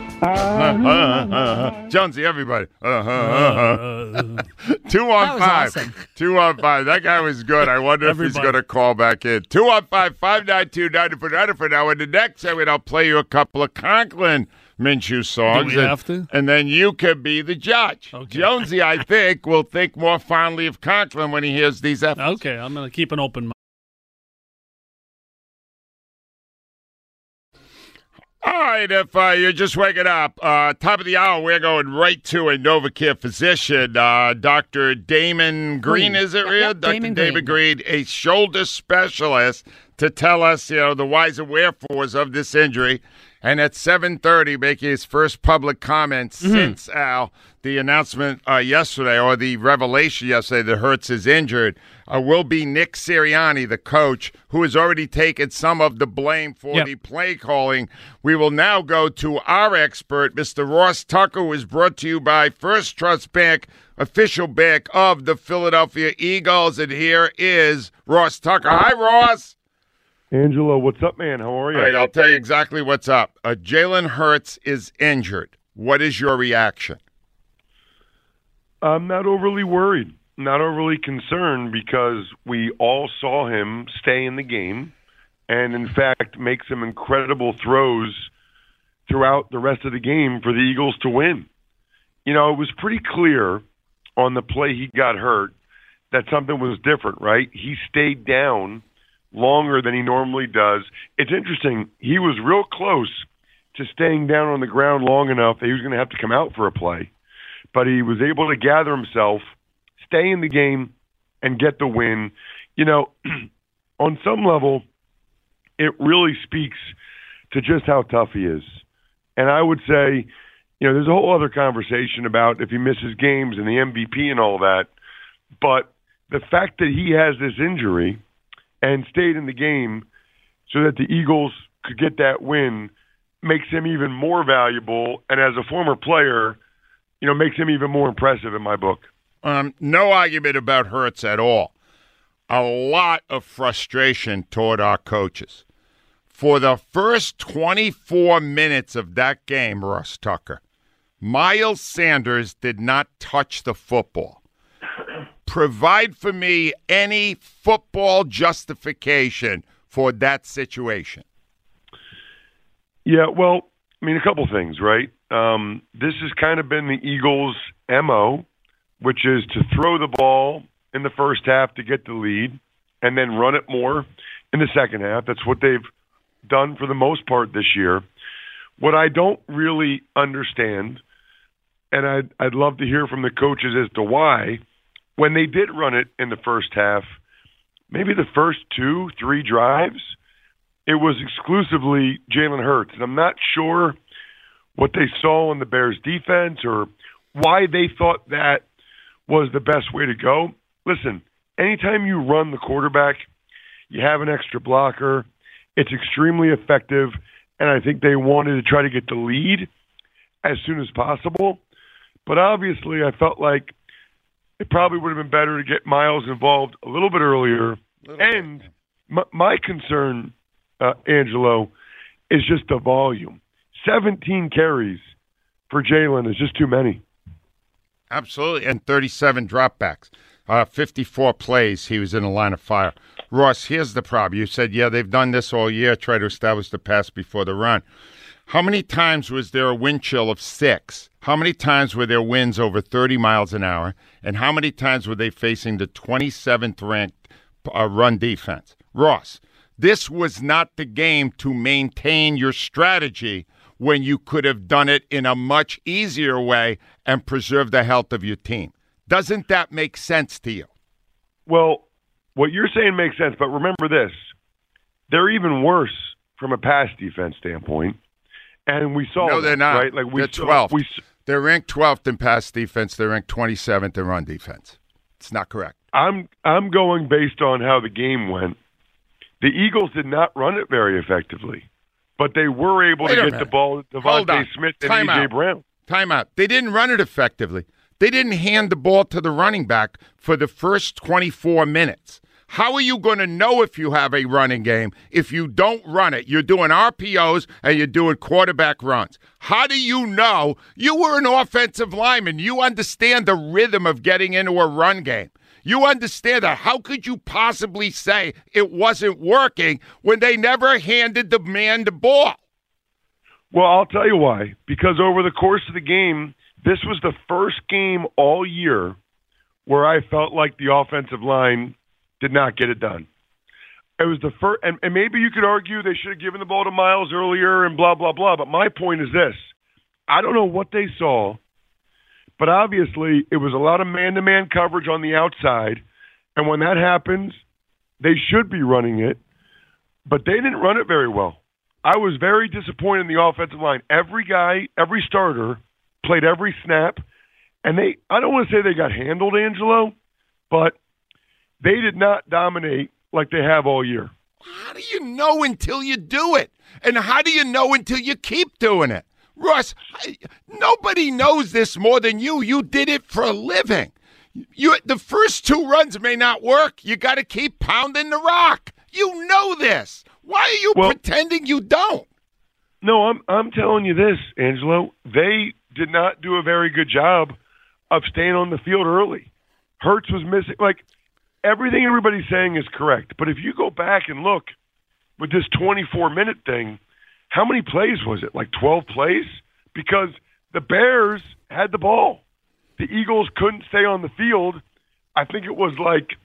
Speaker 1: Jonesy, everybody. Uh-huh, uh-huh. Two
Speaker 17: That
Speaker 1: on
Speaker 17: was
Speaker 1: five.
Speaker 17: awesome.
Speaker 1: Two on five. That guy was good. I wonder if he's going to call back in. Two on five, five nine two ninety for ninety for now. In the next segment, I'll play you a couple of Conklin Minshew songs.
Speaker 3: we
Speaker 1: and,
Speaker 3: have to?
Speaker 1: And then you can be the judge. Jonesy, I think, will think more fondly of Conklin when he hears these efforts.
Speaker 3: Okay, I'm going to keep an open mind.
Speaker 1: All right, if uh, you're just waking up, uh, top of the hour, we're going right to a NovaCare physician, uh, Dr. Damon Green,
Speaker 5: Green.
Speaker 1: is it
Speaker 5: Yep,
Speaker 1: real?
Speaker 5: yep,
Speaker 1: Dr.
Speaker 5: Damon
Speaker 1: David Green, a shoulder specialist, to tell us, you know, the whys and wherefores of this injury. And at 7.30, making his first public comment
Speaker 5: Mm-hmm.
Speaker 1: since, Al, the announcement uh, yesterday, or the revelation yesterday that Hurts is injured, uh, will be Nick Sirianni, the coach, who has already taken some of the blame for
Speaker 2: Yep.
Speaker 1: the play calling. We will now go to our expert, Mr. Ross Tucker, who is brought to you by First Trust Bank, official bank of the Philadelphia Eagles. And here is Ross Tucker. Hi, Ross.
Speaker 18: Angelo, what's up, man? How are you?
Speaker 1: All right, I'll tell you exactly what's up. Uh, Jalen Hurts is injured. What is your reaction?
Speaker 18: I'm not overly worried, not overly concerned because we all saw him stay in the game and, in fact, make some incredible throws throughout the rest of the game for the Eagles to win. You know, it was pretty clear on the play he got hurt that something was different, right? He stayed down longer than he normally does. It's interesting. He was real close to staying down on the ground long enough that he was going to have to come out for a play, but he was able to gather himself, stay in the game, and get the win. You know, on some level, it really speaks to just how tough he is. And I would say, you know, there's a whole other conversation about if he misses games and the MVP and all that. But the fact that he has this injury and stayed in the game so that the Eagles could get that win makes him even more valuable. And as a former player, you know, makes him even more impressive in my book.
Speaker 1: Um, no argument about Hurts at all. A lot of frustration toward our coaches. For the first 24 minutes of that game, Ross Tucker, Miles Sanders did not touch the football. Provide for me any football justification for that situation.
Speaker 18: Yeah, well, I mean, a couple things, right? Um, this has kind of been the Eagles' MO, which is to throw the ball in the first half to get the lead and then run it more in the second half. That's what they've done for the most part this year. What I don't really understand, and I'd, I'd love to hear from the coaches as to why, when they did run it in the first half, maybe the first two, three drives, it was exclusively Jalen Hurts. And I'm not sure what they saw on the Bears defense or why they thought that was the best way to go. Listen, anytime you run the quarterback, you have an extra blocker. It's extremely effective. And I think they wanted to try to get the lead as soon as possible. But obviously, I felt like it probably would have been better to get Miles involved a little bit earlier. and my, my concern, uh, Angelo, is just the volume. 17 carries for Jalen is just too many.
Speaker 1: Absolutely. And 37 dropbacks. Uh, 54 plays he was in the line of fire. Ross, here's the problem. You said, yeah, they've done this all year, try to establish the pass before the run. How many times was there a wind chill of six? How many times were there winds over 30 miles an hour? And how many times were they facing the 27th ranked uh, run defense? Ross, this was not the game to maintain your strategy when you could have done it in a much easier way and preserve the health of your team. Doesn't that make sense to you?
Speaker 18: Well, what you're saying makes sense, but remember this they're even worse from a pass defense standpoint. And we saw
Speaker 1: no, they're not.
Speaker 18: right? Like we
Speaker 1: they're 12th.
Speaker 18: we
Speaker 1: they're ranked 12th in pass defense. They're ranked 27th in run defense. It's not correct.
Speaker 18: I'm I'm going based on how the game went, the Eagles did not run it very effectively, but they were able
Speaker 1: Wait
Speaker 18: to get the ball to
Speaker 1: DeVonta.
Speaker 18: Smith and
Speaker 1: Time
Speaker 18: A.J.
Speaker 1: out.
Speaker 18: Brown.
Speaker 1: Timeout. They didn't run it effectively. They didn't hand the ball to the running back for the first 24 minutes. How are you going to know if you have a running game if you don't run it? You're doing RPOs and you're doing quarterback runs. How do you know? You were an offensive lineman. You understand the rhythm of getting into a run game. You understand that. How could you possibly say it wasn't working when they never handed the man the ball?
Speaker 18: Well, I'll tell you why. Because over the course of the game, this was the first game all year where I felt like the offensive line did not get it done. It was the first, and, and maybe you could argue they should have given the ball to Miles earlier and blah, blah, blah. But my point is this I don't know what they saw, but obviously it was a lot of man to man coverage on the outside. And when that happens, they should be running it, but they didn't run it very well. I was very disappointed in the offensive line. Every guy, every starter played every snap, and they I don't want to say they got handled, Angelo, but they did not dominate like they have all year.
Speaker 1: How do you know until you do it? And how do you know until you keep doing it? Ross, I, nobody knows this more than you. You did it for a living. You the first two runs may not work. You got to keep pounding the rock. You know this. Why are you pretending you don't?
Speaker 18: No, I'm I'm telling you this, Angelo. They did not do a very good job of staying on the field early. Hurts was missing. Like everything everybody's saying is correct, but if you go back and look with this 24 minute thing, how many plays was it? Like 12 plays? Because the Bears had the ball. The Eagles couldn't stay on the field. I think it was like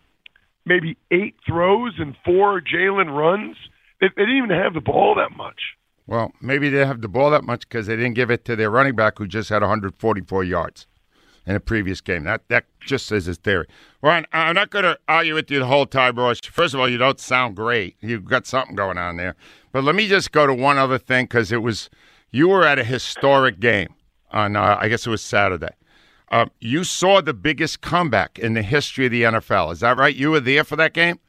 Speaker 18: maybe eight throws and four Jalen runs. They, they didn't even have the ball that much.
Speaker 1: Well, maybe they didn't have the ball that much because they didn't give it to their running back who just had 144 yards in a previous game. That that just is his theory. Ron, I'm not going to argue with you the whole time, Royce. First of all, you don't sound great. You've got something going on there. But let me just go to one other thing because it was you were at a historic game on uh, I guess it was Saturday. Uh, you saw the biggest comeback in the history of the NFL. Is that right? You were there for that game.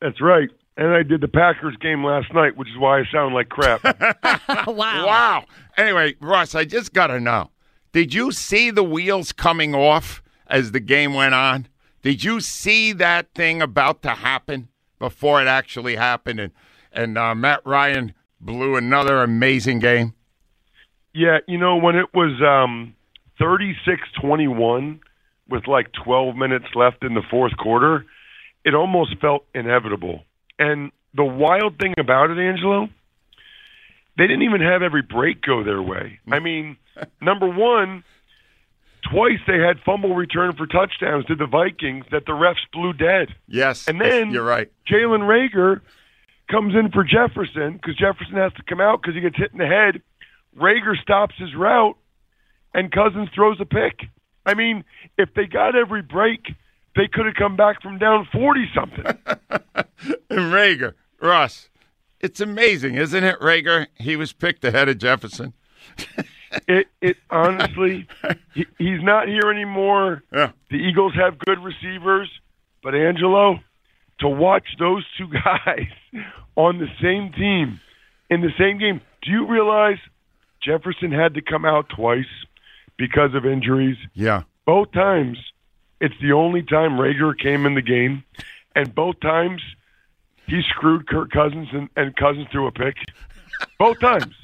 Speaker 18: That's right. And I did the Packers game last night, which is why I sound like crap.
Speaker 5: wow.
Speaker 1: Wow. Anyway, Ross, I just got to know. Did you see the wheels coming off as the game went on? Did you see that thing about to happen before it actually happened? And and uh, Matt Ryan blew another amazing game.
Speaker 18: yeah, you know, when it was um, 36-21 with like 12 minutes left in the fourth quarter, it almost felt inevitable. And the wild thing about it, Angelo, they didn't even have every break go their way. I mean, number one, twice they had fumble return for touchdowns to the Vikings that the refs blew dead.
Speaker 1: Yes,
Speaker 18: And then
Speaker 1: you're right.
Speaker 18: Jalen Reagor comes in for Jefferson because Jefferson has to come out because he gets hit in the head. Reagor stops his route, and Cousins throws a pick. I mean, if they got every break, they could have come back from down forty something.
Speaker 1: And Reagor, Ross, it's amazing, isn't it, Reagor? He was picked ahead of Jefferson.
Speaker 18: it it honestly, he, he's not here anymore.
Speaker 1: Yeah.
Speaker 18: The Eagles have good receivers, but Angelo, to watch those two guys on the same team in the same game, do you realize Jefferson had to come out twice because of injuries?
Speaker 1: Yeah.
Speaker 18: Both times, it's the only time Reagor came in the game, and both times he screwed Kirk Cousins and, and Cousins threw a pick. Both times.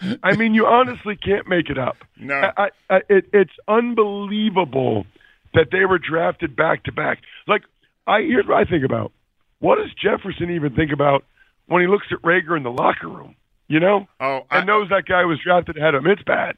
Speaker 18: I mean, you honestly can't make it up.
Speaker 1: No.
Speaker 18: I, I, I, it, it's unbelievable that they were drafted back to back. Like, I here's what I think about. What does Jefferson even think about when he looks at Reagor in the locker room? You know,
Speaker 1: oh,
Speaker 18: and knows that guy was drafted ahead of him. It's bad.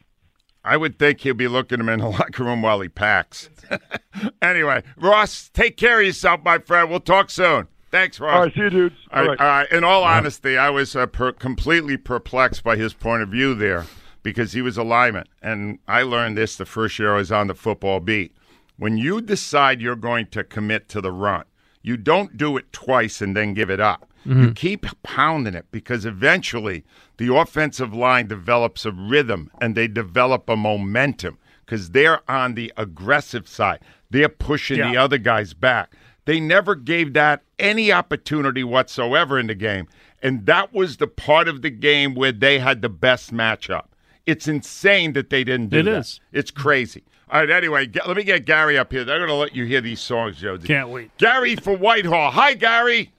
Speaker 1: I would think he'll be looking him in the locker room while he packs. anyway, Ross, take care of yourself, my friend. We'll talk soon. Thanks, Ross.
Speaker 18: All right, see you, dudes.
Speaker 1: All
Speaker 18: All
Speaker 1: right,
Speaker 18: right.
Speaker 1: right. In all honesty, I was uh, per- completely perplexed by his point of view there because he was a lineman. And I learned this the first year I was on the football beat. When you decide you're going to commit to the run, you don't do it twice and then give it up. You keep pounding it because eventually the offensive line develops a rhythm and they develop a momentum because they're on the aggressive side. They're pushing the other guys back. They never gave that any opportunity whatsoever in the game. And that was the part of the game where they had the best matchup. It's insane that they didn't do
Speaker 3: It
Speaker 1: that.
Speaker 3: is.
Speaker 1: It's crazy. All right, anyway, get, let me get Gary up here. They're going to let you hear these songs, Josie.
Speaker 3: Can't wait.
Speaker 1: Gary for Whitehall. Hi, Gary.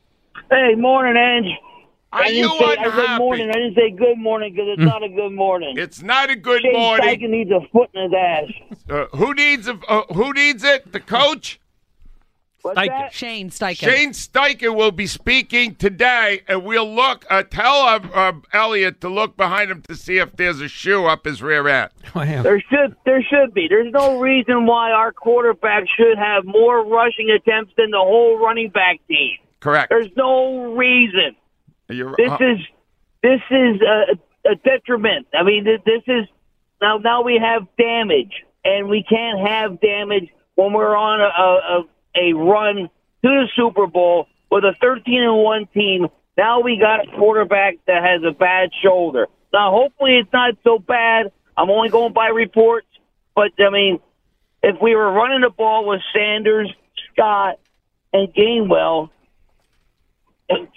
Speaker 4: Hey, morning, Ange.
Speaker 1: Are
Speaker 4: I didn't
Speaker 1: you
Speaker 4: say I said morning. I didn't say good morning because it's not a good morning.
Speaker 1: It's not a good
Speaker 4: Shane
Speaker 1: morning.
Speaker 4: Steichen needs a foot in his ass.
Speaker 1: Uh, who needs a, uh, who needs it? The coach.
Speaker 4: What's
Speaker 5: Steichen. Shane Steichen.
Speaker 1: Shane Steichen will be speaking today, and we'll look. Uh, tell uh, uh, Elliot to look behind him to see if there's a shoe up his rear end.
Speaker 4: There should there should be. There's no reason why our quarterback should have more rushing attempts than the whole running back team.
Speaker 1: Correct.
Speaker 4: There's no reason.
Speaker 1: You're,
Speaker 4: This
Speaker 1: uh,
Speaker 4: is this is a, a detriment. I mean, this, this is now now we have damage, and we can't have damage when we're on a, a a run to the Super Bowl with a 13 and one team. Now we got a quarterback that has a bad shoulder. Now, hopefully, it's not so bad. I'm only going by reports, but I mean, if we were running the ball with Sanders, Scott, and Gainwell,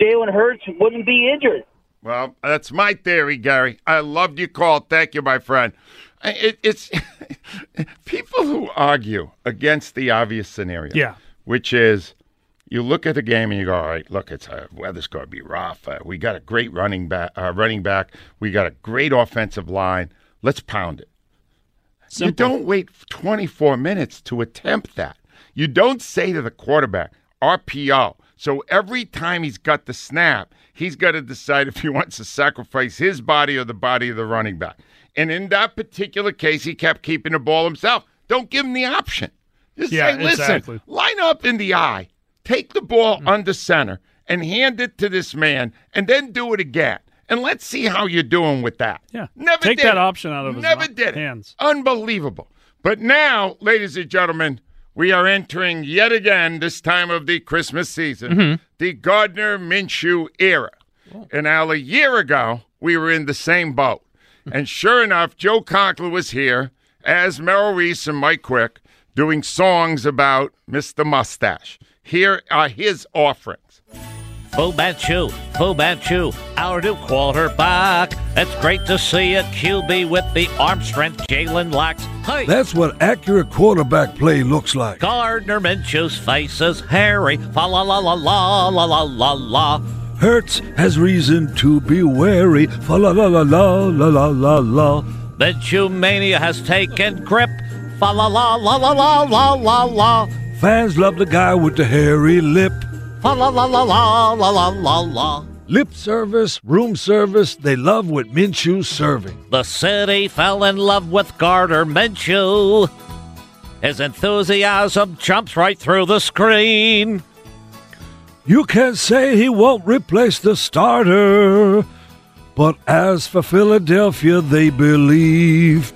Speaker 4: Jalen Hurts wouldn't be injured.
Speaker 1: Well, that's my theory, Gary. I loved your call. Thank you, my friend. It, it's people who argue against the obvious scenario.
Speaker 3: Yeah.
Speaker 1: Which is, you look at the game and you go, all right, look, it's uh, weather's going to be rough. Uh, we got a great running back. Uh, running back. We got a great offensive line. Let's pound it. You don't wait 24 minutes to attempt that. You don't say to the quarterback, RPO. So every time he's got the snap, he's got to decide if he wants to sacrifice his body or the body of the running back. And in that particular case, he kept keeping the ball himself. Don't give him the option. Just
Speaker 3: Yeah,
Speaker 1: say, listen,
Speaker 3: exactly.
Speaker 1: line up in the I, take the ball
Speaker 3: Mm.
Speaker 1: under center, and hand it to this man, and then do it again. And let's see how you're doing with that.
Speaker 3: Yeah.
Speaker 1: Never
Speaker 3: Take that
Speaker 1: it.
Speaker 3: option out of his
Speaker 1: Never did it.
Speaker 3: hands.
Speaker 1: Unbelievable. But now, ladies and gentlemen, we are entering yet again this time of the Christmas season,
Speaker 3: Mm-hmm.
Speaker 1: the Gardner Minshew era. And now, a year ago, we were in the same boat. and sure enough, Joe Conklin was here, as Merrill Reese and Mike Quick, doing songs about Mr. Mustache. Here are his offerings.
Speaker 19: Fu Manchu, Fu Manchu, our new quarterback. It's great to see a QB with the arm strength Jalen lacks. Hey,
Speaker 20: That's what accurate quarterback play looks like.
Speaker 19: Gardner Minshew's face is hairy. Fa la la la la la la la la.
Speaker 20: Hurts has reason to be wary. Fa la la la la la la la la.
Speaker 19: Minshew mania has taken grip. Fa la la la la la la la la.
Speaker 20: Fans love the guy with the hairy lip.
Speaker 19: Fa la la la la la la la la.
Speaker 20: Lip service, room service, they love what Minshew's serving.
Speaker 19: The city fell in love with Gardner Minshew. His enthusiasm jumps right through the screen.
Speaker 20: You can say he won't replace the starter, but as for Philadelphia, they believe.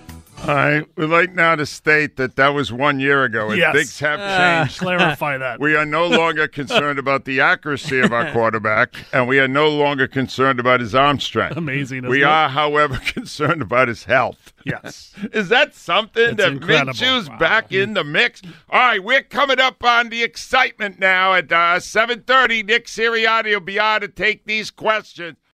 Speaker 1: Right, we'd like now to state that that was one year ago, and
Speaker 3: Yes.
Speaker 1: things have
Speaker 3: Ah,
Speaker 1: changed.
Speaker 3: clarify that.
Speaker 1: We are no longer concerned about the accuracy of our quarterback, and we are no longer concerned about his arm strength.
Speaker 3: Amazing,
Speaker 1: We
Speaker 3: it?
Speaker 1: are, however, concerned about his health.
Speaker 3: Yes.
Speaker 1: Is that something
Speaker 3: It's
Speaker 1: that. Minshew's back in the mix? All right, we're coming up on the excitement now at uh, 7.30. Nick Sirianni will be on to take these questions.